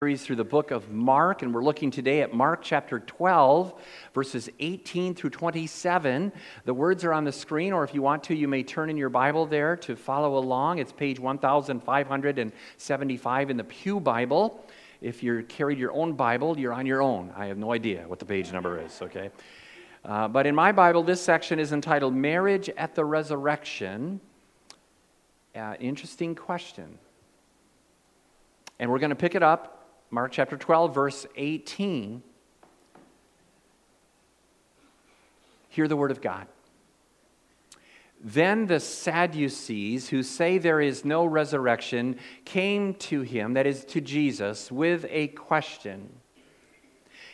through the book of Mark, and we're looking today at Mark chapter 12, verses 18 through 27. The words are on the screen, or if you want to, you may turn in your Bible there to follow along. It's page 1575 in the Pew Bible. If you carried your own Bible, you're on your own. I have no idea what the page number is, okay? Uh, but in my Bible, this section is entitled Marriage at the Resurrection. Uh, interesting question. And we're going to pick it up Mark chapter 12, verse 18. Hear the word of God. Then the Sadducees, who say there is no resurrection, came to him, that is, to Jesus, with a question.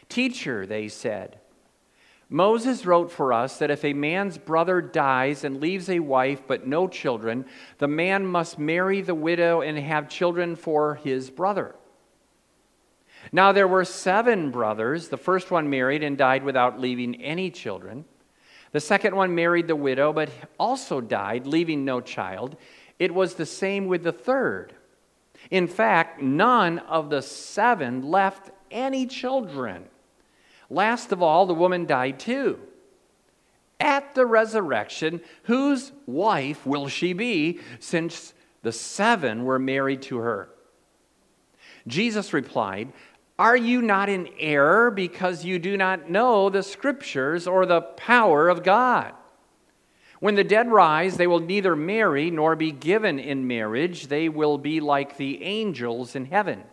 Teacher, they said, Moses wrote for us that if a man's brother dies and leaves a wife but no children, the man must marry the widow and have children for his brother. Now there were seven brothers. The first one married and died without leaving any children. The second one married the widow, but also died, leaving no child. It was the same with the third. In fact, none of the seven left any children. Last of all, the woman died too. At the resurrection, whose wife will she be, since the seven were married to her? Jesus replied, are you not in error because you do not know the scriptures or the power of God? When the dead rise, they will neither marry nor be given in marriage. They will be like the angels in heaven.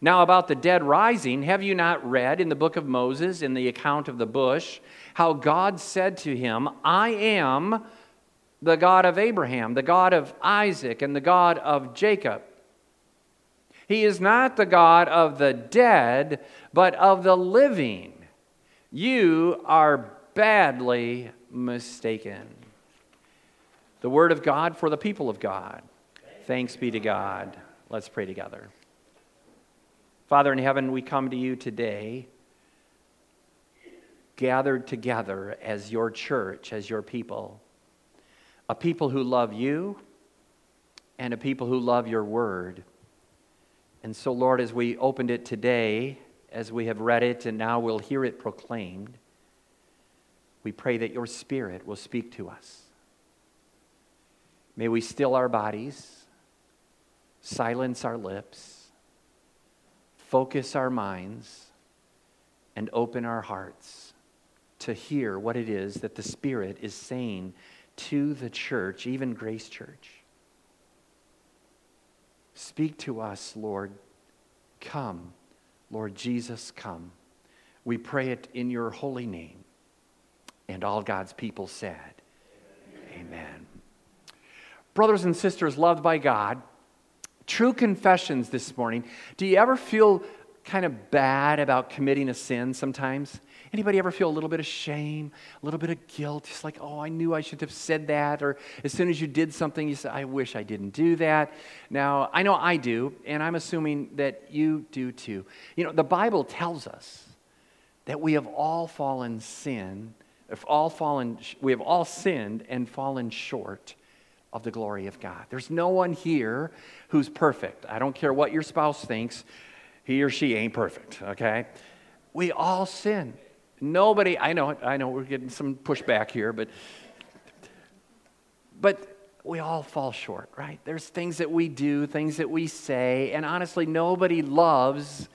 Now, about the dead rising, have you not read in the book of Moses, in the account of the bush, how God said to him, I am the God of Abraham, the God of Isaac, and the God of Jacob? He is not the God of the dead, but of the living. You are badly mistaken. The word of God for the people of God. Thanks be to God. Let's pray together. Father in heaven, we come to you today, gathered together as your church, as your people, a people who love you and a people who love your word. And so, Lord, as we opened it today, as we have read it, and now we'll hear it proclaimed, we pray that your Spirit will speak to us. May we still our bodies, silence our lips, focus our minds, and open our hearts to hear what it is that the Spirit is saying to the church, even Grace Church. Speak to us, Lord. Come, Lord Jesus, come. We pray it in your holy name. And all God's people said, Amen. Amen. Brothers and sisters loved by God, true confessions this morning. Do you ever feel kind of bad about committing a sin sometimes? Anybody ever feel a little bit of shame, a little bit of guilt? It's like, oh, I knew I should have said that. Or as soon as you did something, you say, I wish I didn't do that. Now, I know I do, and I'm assuming that you do too. You know, the Bible tells us that we have all fallen sin, if all fallen, we have all sinned and fallen short of the glory of God. There's no one here who's perfect. I don't care what your spouse thinks, he or she ain't perfect, okay? We all sin. Nobody, I know, I know we're getting some pushback here, but but we all fall short, right? There's things that we do, things that we say, and honestly, nobody loves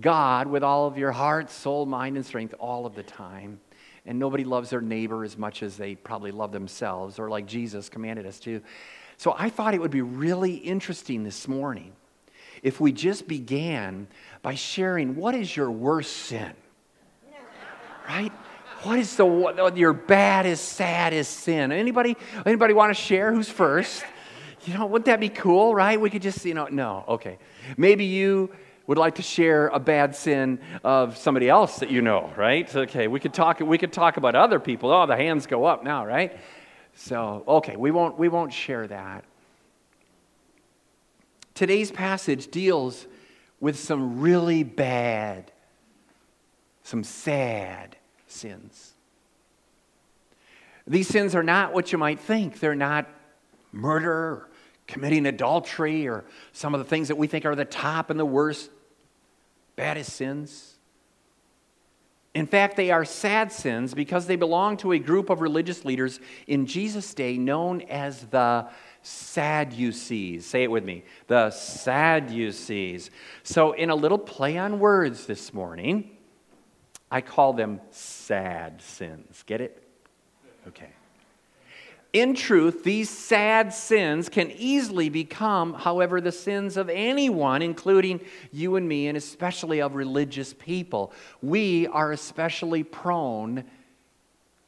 God with all of your heart, soul, mind, and strength all of the time. And nobody loves their neighbor as much as they probably love themselves, or like Jesus commanded us to. So I thought it would be really interesting this morning if we just began by sharing what is your worst sin? What is the your baddest, saddest sin? Anybody, anybody want to share? Who's first? You know, wouldn't that be cool, right? We could just, you know, no, okay. Maybe you would like to share a bad sin of somebody else that you know, right? Okay, we could talk. We could talk about other people. Oh, the hands go up now, right? So, okay, we won't we won't share that. Today's passage deals with some really bad, some sad sins. These sins are not what you might think. They're not murder, or committing adultery or some of the things that we think are the top and the worst, baddest sins. In fact, they are sad sins because they belong to a group of religious leaders in Jesus' day known as the Sadducees. Say it with me the Sadducees. So, in a little play on words this morning, I call them sad sins. Get it? Okay. In truth, these sad sins can easily become, however, the sins of anyone, including you and me, and especially of religious people. We are especially prone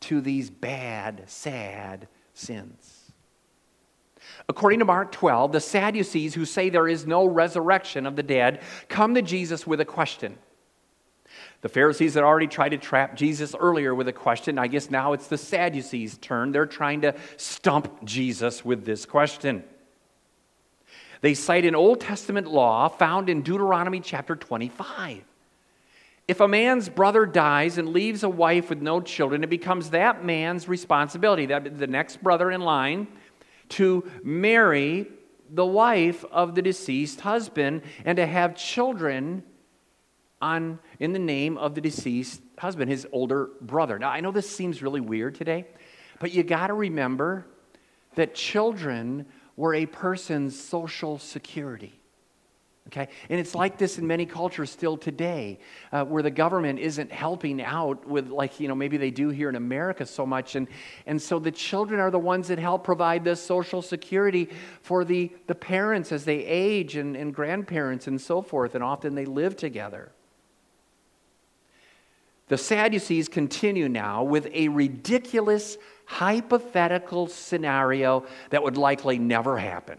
to these bad, sad sins. According to Mark 12, the Sadducees who say there is no resurrection of the dead come to Jesus with a question. The Pharisees had already tried to trap Jesus earlier with a question. I guess now it's the Sadducees' turn. They're trying to stump Jesus with this question. They cite an Old Testament law found in Deuteronomy chapter 25. If a man's brother dies and leaves a wife with no children, it becomes that man's responsibility, that the next brother in line, to marry the wife of the deceased husband and to have children on, in the name of the deceased husband, his older brother. Now, I know this seems really weird today, but you got to remember that children were a person's social security. Okay? And it's like this in many cultures still today, uh, where the government isn't helping out with, like, you know, maybe they do here in America so much. And, and so the children are the ones that help provide this social security for the, the parents as they age and, and grandparents and so forth. And often they live together. The Sadducees continue now with a ridiculous hypothetical scenario that would likely never happen.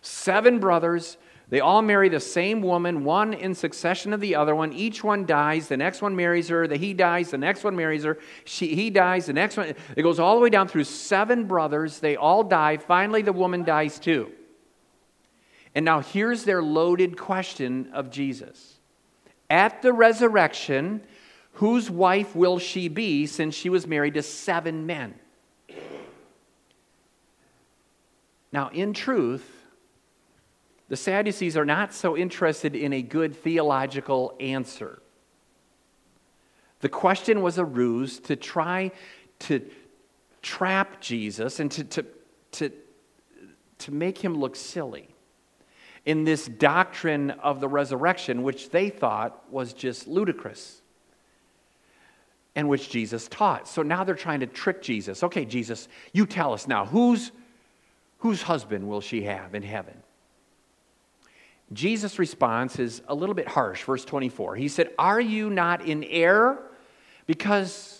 Seven brothers they all marry the same woman, one in succession of the other one. Each one dies. The next one marries her. The, he dies. The next one marries her. She, he dies. The next one. It goes all the way down through seven brothers. They all die. Finally, the woman dies too. And now here's their loaded question of Jesus At the resurrection, whose wife will she be since she was married to seven men? Now, in truth, the Sadducees are not so interested in a good theological answer. The question was a ruse to try to trap Jesus and to, to, to, to make him look silly in this doctrine of the resurrection, which they thought was just ludicrous and which Jesus taught. So now they're trying to trick Jesus. Okay, Jesus, you tell us now, whose, whose husband will she have in heaven? Jesus' response is a little bit harsh. Verse 24. He said, Are you not in error? Because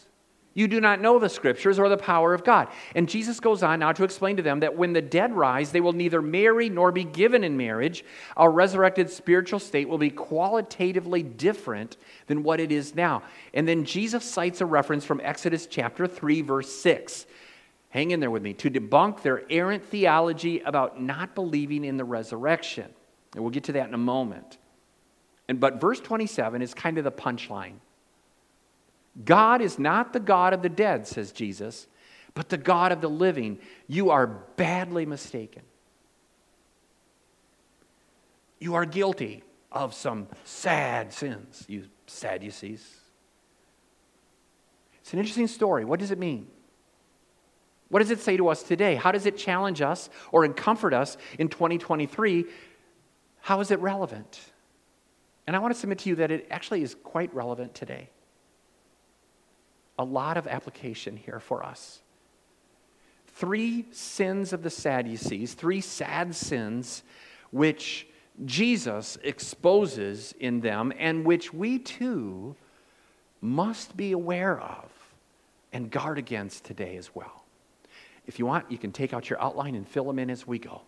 you do not know the scriptures or the power of God. And Jesus goes on now to explain to them that when the dead rise, they will neither marry nor be given in marriage. Our resurrected spiritual state will be qualitatively different than what it is now. And then Jesus cites a reference from Exodus chapter 3, verse 6. Hang in there with me to debunk their errant theology about not believing in the resurrection. And we'll get to that in a moment. And, but verse 27 is kind of the punchline. God is not the God of the dead, says Jesus, but the God of the living. You are badly mistaken. You are guilty of some sad sins, you Sadducees. It's an interesting story. What does it mean? What does it say to us today? How does it challenge us or comfort us in 2023 how is it relevant? And I want to submit to you that it actually is quite relevant today. A lot of application here for us. Three sins of the Sadducees, three sad sins which Jesus exposes in them and which we too must be aware of and guard against today as well. If you want, you can take out your outline and fill them in as we go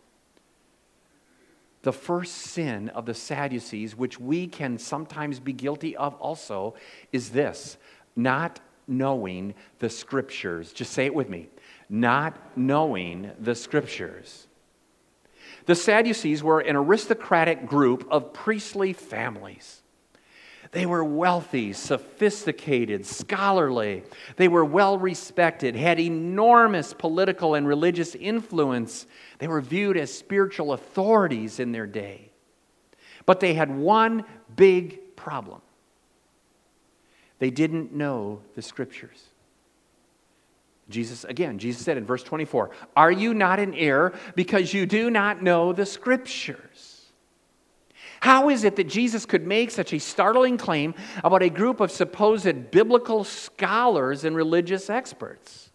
the first sin of the Sadducees, which we can sometimes be guilty of also, is this not knowing the scriptures. Just say it with me not knowing the scriptures. The Sadducees were an aristocratic group of priestly families. They were wealthy, sophisticated, scholarly. They were well respected, had enormous political and religious influence. They were viewed as spiritual authorities in their day. But they had one big problem they didn't know the scriptures. Jesus, again, Jesus said in verse 24, Are you not in error because you do not know the scriptures? How is it that Jesus could make such a startling claim about a group of supposed biblical scholars and religious experts?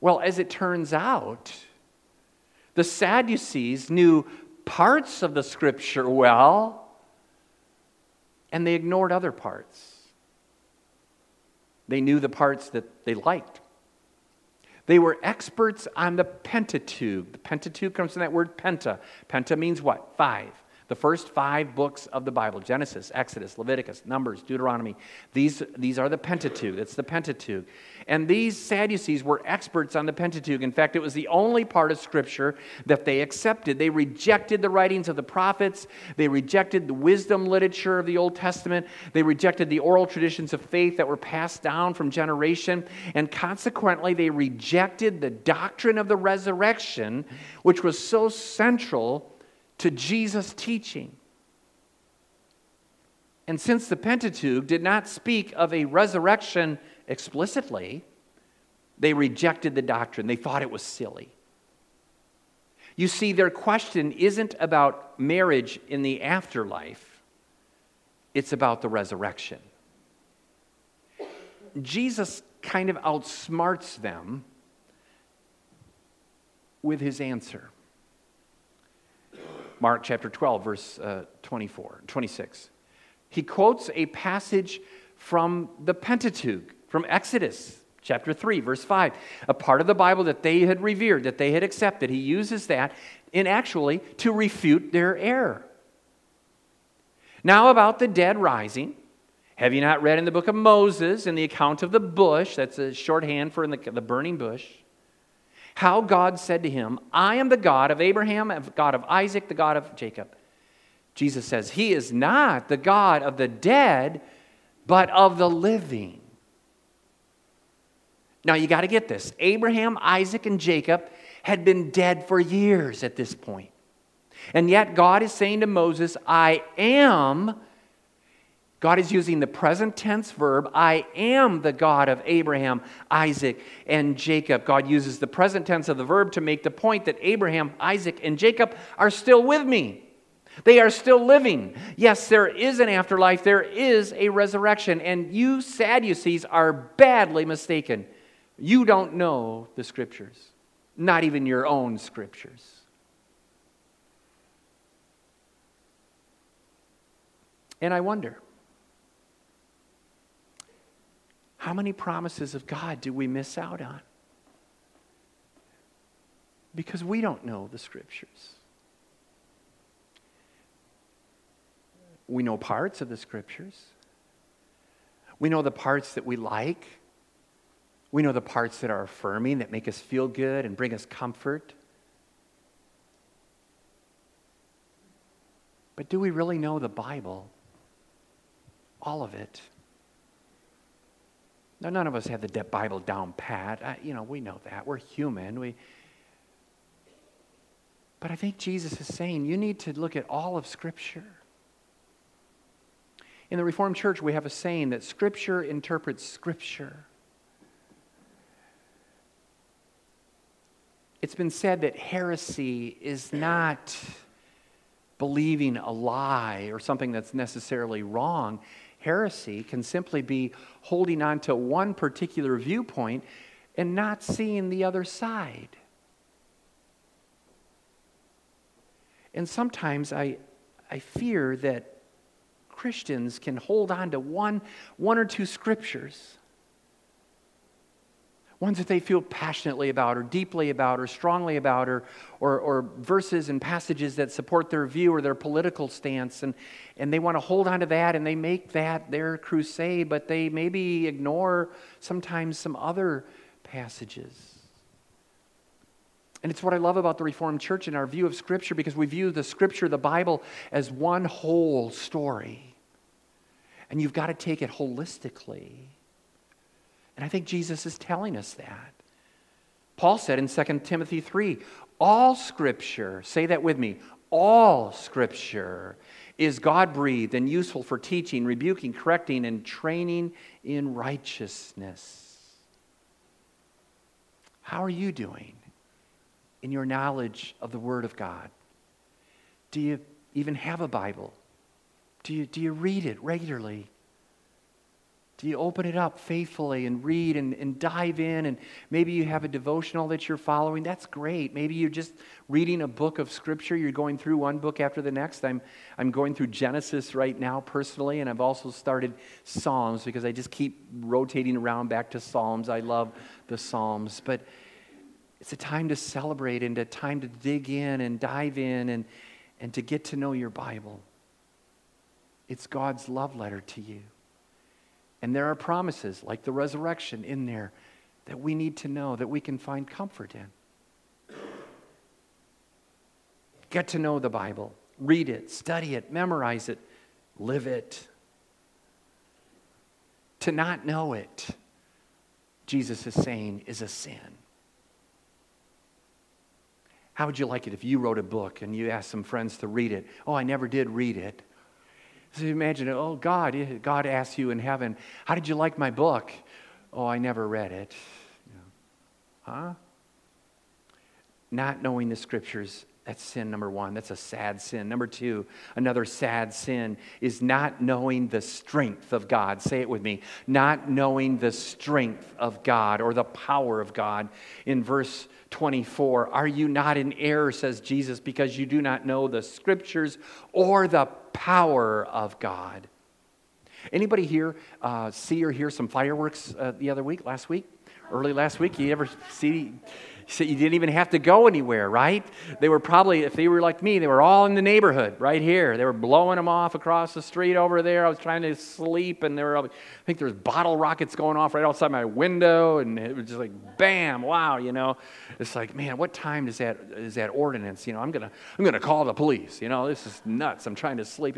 Well, as it turns out, the Sadducees knew parts of the scripture well, and they ignored other parts. They knew the parts that they liked. They were experts on the Pentateuch. The Pentateuch comes from that word penta. Penta means what? Five. The first five books of the Bible Genesis, Exodus, Leviticus, Numbers, Deuteronomy. These, these are the Pentateuch. It's the Pentateuch. And these Sadducees were experts on the Pentateuch. In fact, it was the only part of Scripture that they accepted. They rejected the writings of the prophets, they rejected the wisdom literature of the Old Testament, they rejected the oral traditions of faith that were passed down from generation, and consequently, they rejected the doctrine of the resurrection, which was so central to Jesus' teaching. And since the Pentateuch did not speak of a resurrection explicitly, they rejected the doctrine. They thought it was silly. You see, their question isn't about marriage in the afterlife, it's about the resurrection. Jesus kind of outsmarts them with his answer. Mark chapter 12, verse uh, 24, 26. He quotes a passage from the Pentateuch, from Exodus chapter 3, verse 5, a part of the Bible that they had revered, that they had accepted. He uses that in actually to refute their error. Now, about the dead rising. Have you not read in the book of Moses, in the account of the bush, that's a shorthand for the, the burning bush, how God said to him, I am the God of Abraham, God of Isaac, the God of Jacob. Jesus says, He is not the God of the dead, but of the living. Now you got to get this. Abraham, Isaac, and Jacob had been dead for years at this point. And yet God is saying to Moses, I am God is using the present tense verb, I am the God of Abraham, Isaac, and Jacob. God uses the present tense of the verb to make the point that Abraham, Isaac, and Jacob are still with me. They are still living. Yes, there is an afterlife, there is a resurrection, and you Sadducees are badly mistaken. You don't know the scriptures, not even your own scriptures. And I wonder, How many promises of God do we miss out on? Because we don't know the scriptures. We know parts of the scriptures. We know the parts that we like. We know the parts that are affirming, that make us feel good and bring us comfort. But do we really know the Bible? All of it. Now, none of us have the Bible down pat. I, you know, we know that. We're human. We, but I think Jesus is saying you need to look at all of Scripture. In the Reformed Church, we have a saying that Scripture interprets Scripture. It's been said that heresy is not believing a lie or something that's necessarily wrong. Heresy can simply be holding on to one particular viewpoint and not seeing the other side. And sometimes I, I fear that Christians can hold on to one, one or two scriptures ones that they feel passionately about or deeply about or strongly about or, or, or, verses and passages that support their view or their political stance and, and they want to hold on to that and they make that their crusade but they maybe ignore sometimes some other passages And it's what I love about the Reformed Church and our view of Scripture because we view the Scripture, the Bible, as one whole story. And you've got to take it holistically. And I think Jesus is telling us that. Paul said in 2 Timothy 3 all Scripture, say that with me, all Scripture is God breathed and useful for teaching, rebuking, correcting, and training in righteousness. How are you doing? in your knowledge of the Word of God? Do you even have a Bible? Do you, do you read it regularly? Do you open it up faithfully and read and, and dive in? And maybe you have a devotional that you're following. That's great. Maybe you're just reading a book of Scripture. You're going through one book after the next. I'm, I'm going through Genesis right now personally, and I've also started Psalms because I just keep rotating around back to Psalms. I love the Psalms. But it's a time to celebrate and a time to dig in and dive in and, and to get to know your Bible. It's God's love letter to you. And there are promises like the resurrection in there that we need to know, that we can find comfort in. Get to know the Bible, read it, study it, memorize it, live it. To not know it, Jesus is saying, is a sin. How would you like it if you wrote a book and you asked some friends to read it? Oh, I never did read it. So imagine, oh, God, God asked you in heaven, How did you like my book? Oh, I never read it. Huh? Not knowing the scriptures that's sin number one. That's a sad sin. Number two, another sad sin is not knowing the strength of God. Say it with me. Not knowing the strength of God or the power of God. In verse 24, are you not in error, says Jesus, because you do not know the scriptures or the power of God? Anybody here uh, see or hear some fireworks uh, the other week, last week? Early last week? You ever see? You didn't even have to go anywhere, right? They were probably, if they were like me, they were all in the neighborhood right here. They were blowing them off across the street over there. I was trying to sleep, and there were, I think there was bottle rockets going off right outside my window, and it was just like, bam, wow, you know. It's like, man, what time is that, is that ordinance? You know, I'm going to I'm gonna call the police. You know, this is nuts. I'm trying to sleep.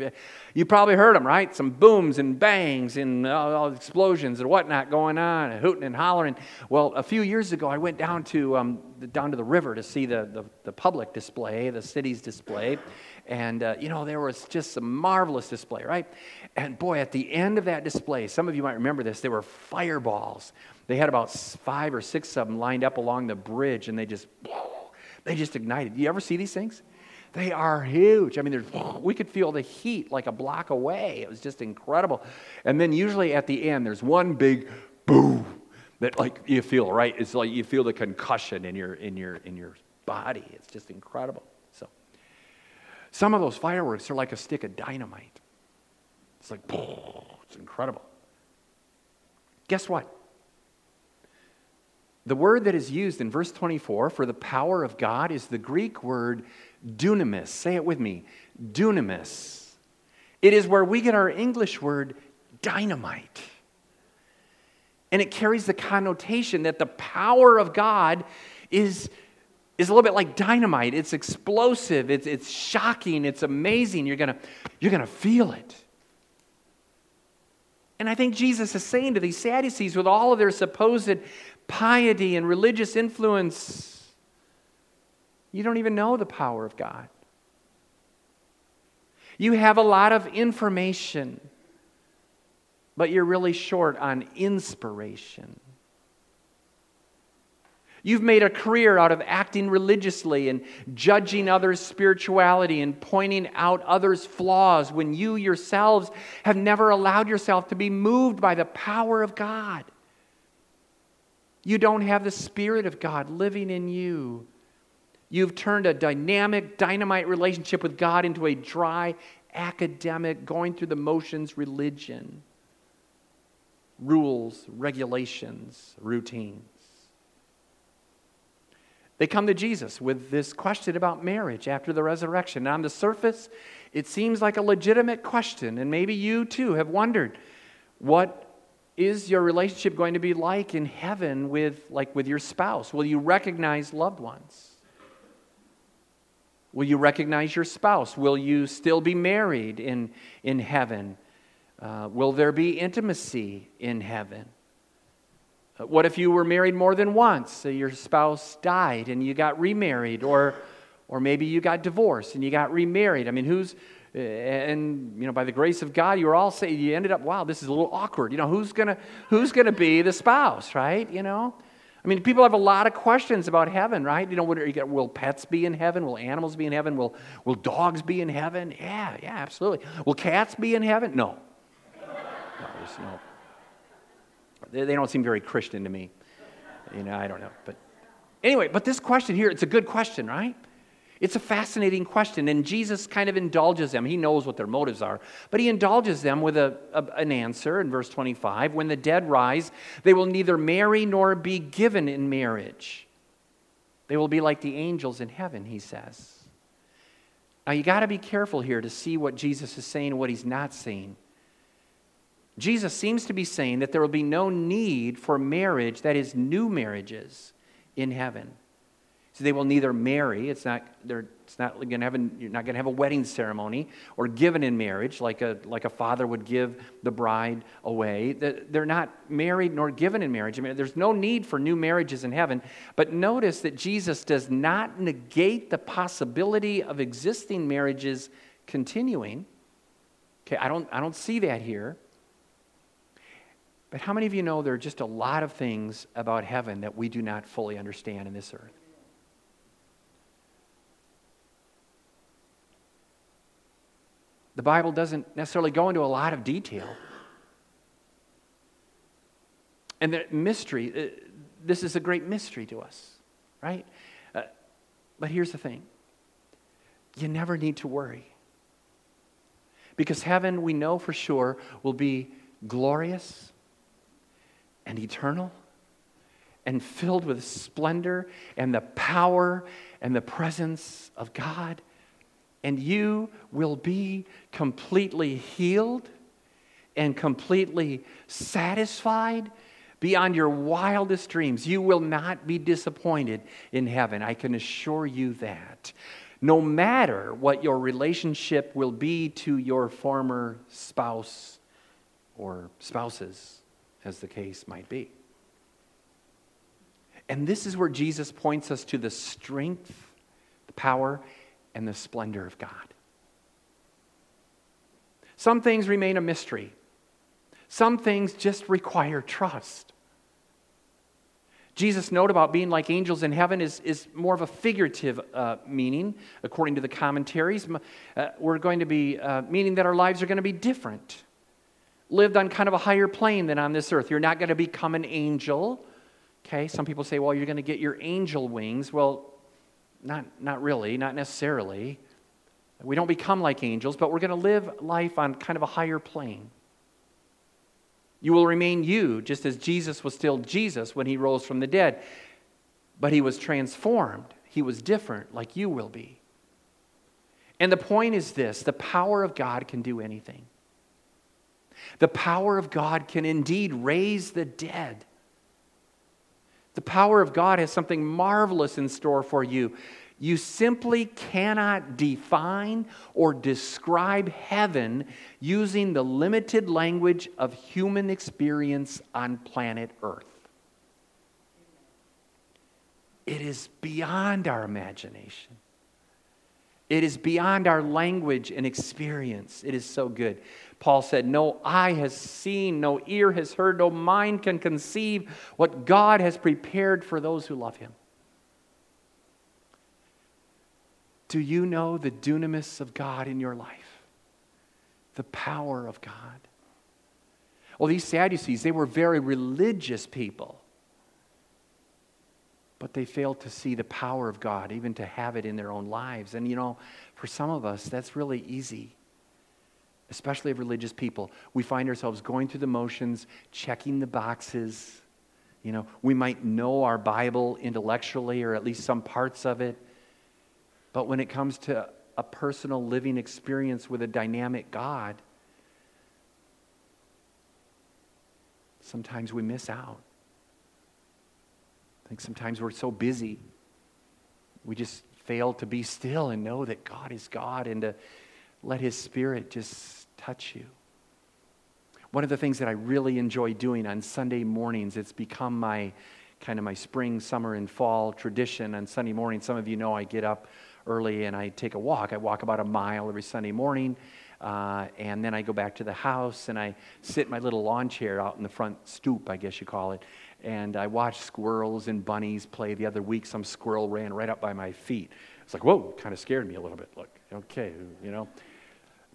You probably heard them, right? Some booms and bangs and all, all explosions and whatnot going on, and hooting and hollering. Well, a few years ago, I went down to um, down to the river to see the, the, the public display, the city's display. And, uh, you know, there was just a marvelous display, right? And boy, at the end of that display, some of you might remember this, there were fireballs. They had about five or six of them lined up along the bridge, and they just, they just ignited. You ever see these things? They are huge. I mean, we could feel the heat like a block away. It was just incredible. And then usually at the end, there's one big boom that like you feel right? It's like you feel the concussion in your in your in your body. It's just incredible. So some of those fireworks are like a stick of dynamite. It's like it's incredible. Guess what? The word that is used in verse 24 for the power of god is the greek word dunamis. Say it with me dunamis. It is where we get our english word dynamite and it carries the connotation that the power of God is, is a little bit like dynamite. It's explosive, it's, it's shocking, it's amazing. You're going you're going to feel it. And I think Jesus is saying to these Sadducees, with all of their supposed piety and religious influence, you don't even know the power of God. You have a lot of information but you're really short on inspiration. You've made a career out of acting religiously and judging others' spirituality and pointing out others' flaws when you yourselves have never allowed yourself to be moved by the power of God. You don't have the Spirit of God living in you. You've turned a dynamic, dynamite relationship with God into a dry, academic, going through the motions religion rules, regulations, routines. They come to Jesus with this question about marriage after the resurrection. And on the surface, it seems like a legitimate question, and maybe you too have wondered what is your relationship going to be like in heaven with like with your spouse? Will you recognize loved ones? Will you recognize your spouse? Will you still be married in, in heaven? Uh, will there be intimacy in heaven? Uh, what if you were married more than once? So your spouse died and you got remarried, or, or maybe you got divorced and you got remarried. I mean, who's, uh, and you know, by the grace of God, you were all say you ended up, wow, this is a little awkward. You know, who's gonna who's gonna be the spouse, right? You know? I mean, people have a lot of questions about heaven, right? You know, what, will pets be in heaven? Will animals be in heaven? Will, will dogs be in heaven? Yeah, yeah, absolutely. Will cats be in heaven? No, there's no. They, they don't seem very Christian to me. You know, I don't know. But anyway, but this question here, it's a good question, right? It's a fascinating question, and Jesus kind of indulges them. He knows what their motives are, but he indulges them with a, a, an answer in verse 25 When the dead rise, they will neither marry nor be given in marriage. They will be like the angels in heaven, he says. Now, you got to be careful here to see what Jesus is saying and what he's not saying. Jesus seems to be saying that there will be no need for marriage, that is, new marriages, in heaven. So they will neither marry, it's not, they're, it's not to have a, you're not going to have a wedding ceremony or given in marriage like a, like a father would give the bride away. They're not married nor given in marriage. I mean, there's no need for new marriages in heaven. But notice that Jesus does not negate the possibility of existing marriages continuing. Okay, I don't, I don't see that here. But how many of you know there are just a lot of things about heaven that we do not fully understand in this earth? The Bible doesn't necessarily go into a lot of detail. And the mystery, uh, this is a great mystery to us, right? Uh, but here's the thing you never need to worry. Because heaven, we know for sure, will be glorious and eternal and filled with splendor and the power and the presence of God and you will be completely healed and completely satisfied beyond your wildest dreams. You will not be disappointed in heaven. I can assure you that. No matter what your relationship will be to your former spouse or spouses, as the case might be. And this is where Jesus points us to the strength, the power, and the splendor of God. Some things remain a mystery, some things just require trust. Jesus' note about being like angels in heaven is, is more of a figurative uh, meaning, according to the commentaries. Uh, we're going to be uh, meaning that our lives are going to be different, lived on kind of a higher plane than on this earth. You're not going to become an angel. Okay, some people say, well, you're going to get your angel wings. Well, not, not really, not necessarily. We don't become like angels, but we're going to live life on kind of a higher plane. You will remain you, just as Jesus was still Jesus when he rose from the dead. But he was transformed, he was different, like you will be. And the point is this the power of God can do anything. The power of God can indeed raise the dead. The power of God has something marvelous in store for you. You simply cannot define or describe heaven using the limited language of human experience on planet Earth. It is beyond our imagination. It is beyond our language and experience. It is so good. Paul said, No eye has seen, no ear has heard, no mind can conceive what God has prepared for those who love him. Do you know the dunamis of God in your life? The power of God. Well, these Sadducees, they were very religious people, but they failed to see the power of God, even to have it in their own lives. And you know, for some of us, that's really easy especially of religious people, we find ourselves going through the motions, checking the boxes. You know, we might know our Bible intellectually or at least some parts of it. But when it comes to a personal living experience with a dynamic God, sometimes we miss out. I think sometimes we're so busy, we just fail to be still and know that God is God and to let His Spirit just touch you. One of the things that I really enjoy doing on Sunday mornings, it's become my kind of my spring, summer, and fall tradition on Sunday morning. Some of you know I get up early and I take a walk. I walk about a mile every Sunday morning. Uh, and then I go back to the house and I sit in my little lawn chair out in the front stoop, I guess you call it. And I watch squirrels and bunnies play. The other week, some squirrel ran right up by my feet. It's like, whoa, kind of scared me a little bit. Look, okay, you know.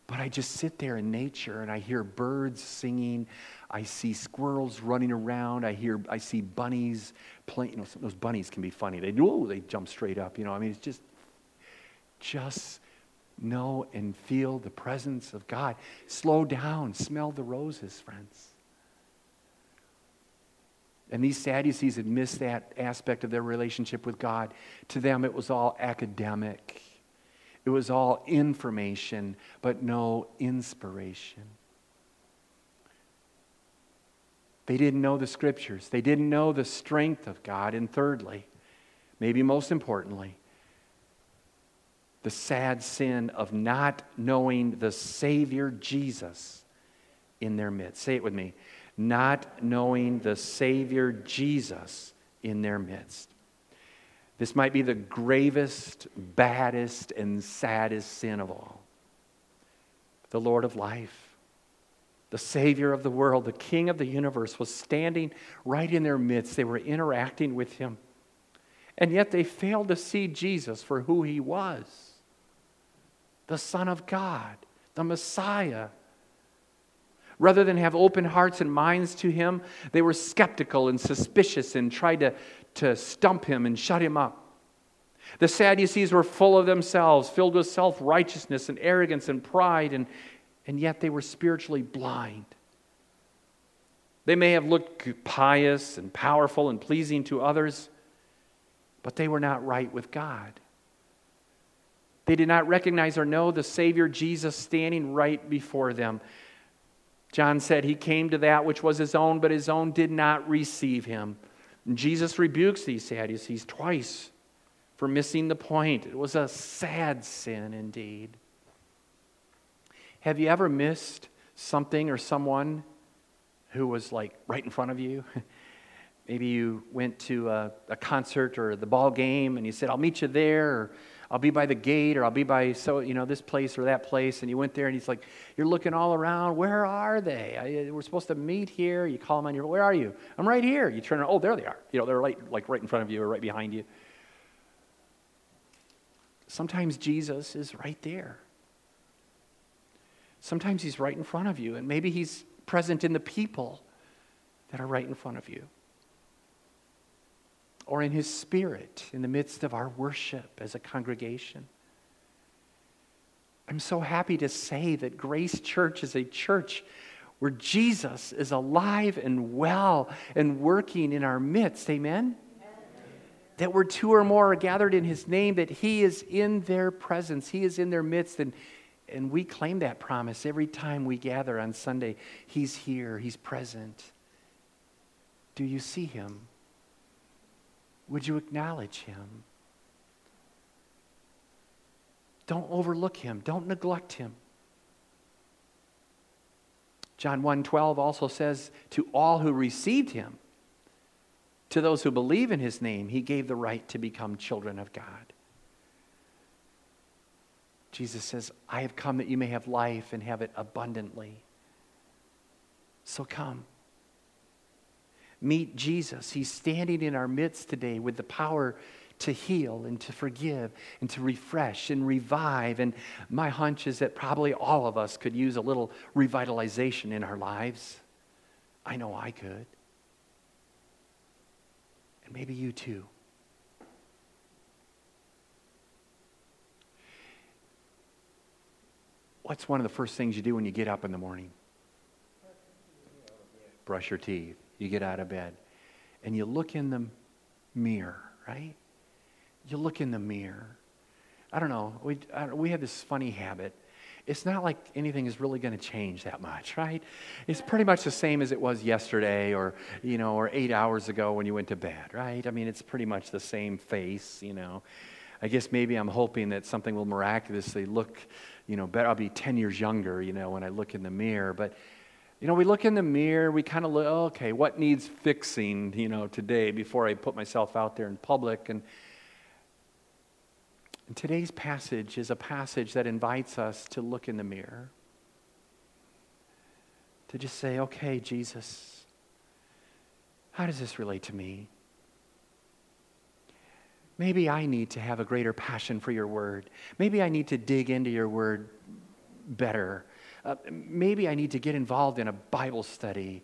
But I just sit there in nature and I hear birds singing. I see squirrels running around. I hear, I see bunnies playing. You know, those bunnies can be funny. They do, they jump straight up. You know, I mean, it's just, just know and feel the presence of God. Slow down, smell the roses, friends. And these Sadducees had missed that aspect of their relationship with God. To them, it was all academic, it was all information, but no inspiration. They didn't know the scriptures, they didn't know the strength of God. And thirdly, maybe most importantly, the sad sin of not knowing the Savior Jesus in their midst. Say it with me not knowing the Savior Jesus in their midst. This might be the gravest, baddest, and saddest sin of all. The Lord of life, the Savior of the world, the King of the universe, was standing right in their midst. They were interacting with Him. And yet they failed to see Jesus for who He was the Son of God, the Messiah. Rather than have open hearts and minds to him, they were skeptical and suspicious and tried to, to stump him and shut him up. The Sadducees were full of themselves, filled with self righteousness and arrogance and pride, and, and yet they were spiritually blind. They may have looked pious and powerful and pleasing to others, but they were not right with God. They did not recognize or know the Savior Jesus standing right before them. John said he came to that which was his own, but his own did not receive him. Jesus rebukes these Sadducees twice for missing the point. It was a sad sin indeed. Have you ever missed something or someone who was like right in front of you? Maybe you went to a, a, concert or the ball game and you said, I'll meet you there. Or I'll be by the gate or I'll be by so you know this place or that place. And you went there and he's like you're looking all around. Where are they? I, uh, we're supposed to meet here. You call them on your where are you? I'm right here. You turn around oh there they are. You know they're right like right in front of you or right behind you. Sometimes Jesus is right there. Sometimes he's right in front of you. And maybe he's present in the people that are right in front of you or in His Spirit in the midst of our worship as a congregation. I'm so happy to say that Grace Church is a church where Jesus is alive and well and working in our midst. Amen? That where two or more are gathered in His name, that He is in their presence, He is in their midst. And, and we claim that promise every time we gather on Sunday. He's here, He's present. Do you see Him? Would you acknowledge him? Don't overlook him. Don't neglect him. John 1:12 also says to all who received him to those who believe in his name he gave the right to become children of God. Jesus says, "I have come that you may have life and have it abundantly." So come. Meet Jesus. He's standing in our midst today with the power to heal and to forgive and to refresh and revive. And my hunch is that probably all of us could use a little revitalization in our lives. I know I could. And maybe you too. What's one of the first things you do when you get up in the morning? Brush your teeth you get out of bed and you look in the mirror, right? You look in the mirror. I don't know. We, I we have this funny habit. It's not like anything is really going to change that much, right? It's pretty much the same as it was yesterday or, you know, or eight hours ago when you went to bed, right? I mean, it's pretty much the same face, you know. I guess maybe I'm hoping that something will miraculously look, you know, better. I'll be 10 years younger, you know, when I look in the mirror. But, you know, we look in the mirror, we kind of look, oh, okay, what needs fixing, you know, today before I put myself out there in public? And, and today's passage is a passage that invites us to look in the mirror, to just say, okay, Jesus, how does this relate to me? Maybe I need to have a greater passion for your word. Maybe I need to dig into your word better. Uh, maybe I need to get involved in a Bible study.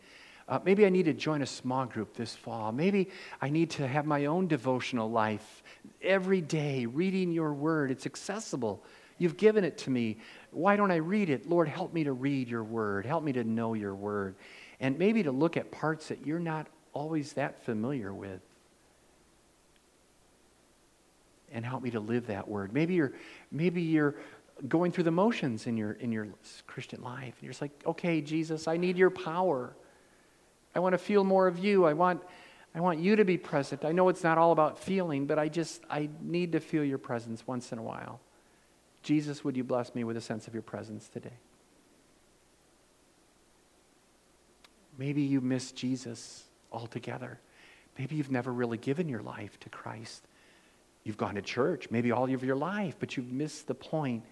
Uh, maybe I need to join a small group this fall. Maybe I need to have my own devotional life every day, reading your word. It's accessible. You've given it to me. Why don't I read it? Lord, help me to read your word. Help me to know your word. And maybe to look at parts that you're not always that familiar with and help me to live that word. Maybe you're, maybe you're going through the motions in your, in your Christian life. And you're just like, okay, Jesus, I need your power. I want to feel more of you. I want, I want you to be present. I know it's not all about feeling, but I just, I need to feel your presence once in a while. Jesus, would you bless me with a sense of your presence today? Maybe you miss Jesus altogether. Maybe you've never really given your life to Christ. You've gone to church maybe all of your life, but you've missed the point.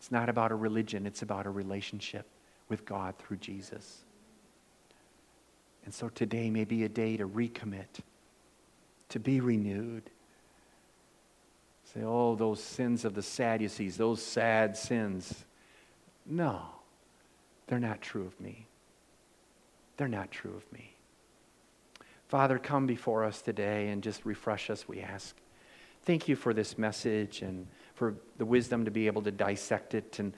It's not about a religion, it's about a relationship with God through Jesus. And so today may be a day to recommit, to be renewed. Say, oh, those sins of the Sadducees, those sad sins. No, they're not true of me. They're not true of me. Father, come before us today and just refresh us, we ask. Thank you for this message and for the wisdom to be able to dissect it and,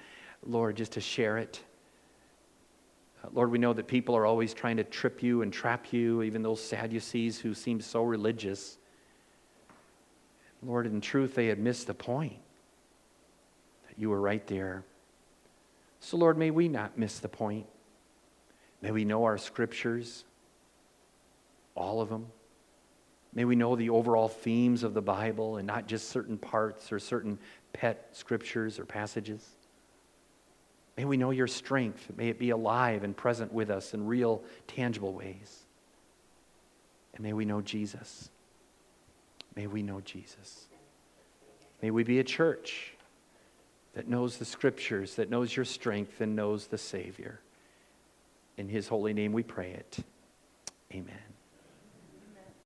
Lord, just to share it. Uh, Lord, we know that people are always trying to trip you and trap you, even those Sadducees who seem so religious. Lord, in truth, they had missed the point that you were right there. So, Lord, may we not miss the point. May we know our scriptures, all of them. May we know the overall themes of the Bible and not just certain parts or certain pet scriptures or passages. May we know your strength. May it be alive and present with us in real, tangible ways. And may we know Jesus. May we know Jesus. May we be a church that knows the scriptures, that knows your strength, and knows the Savior. In his holy name we pray it. Amen.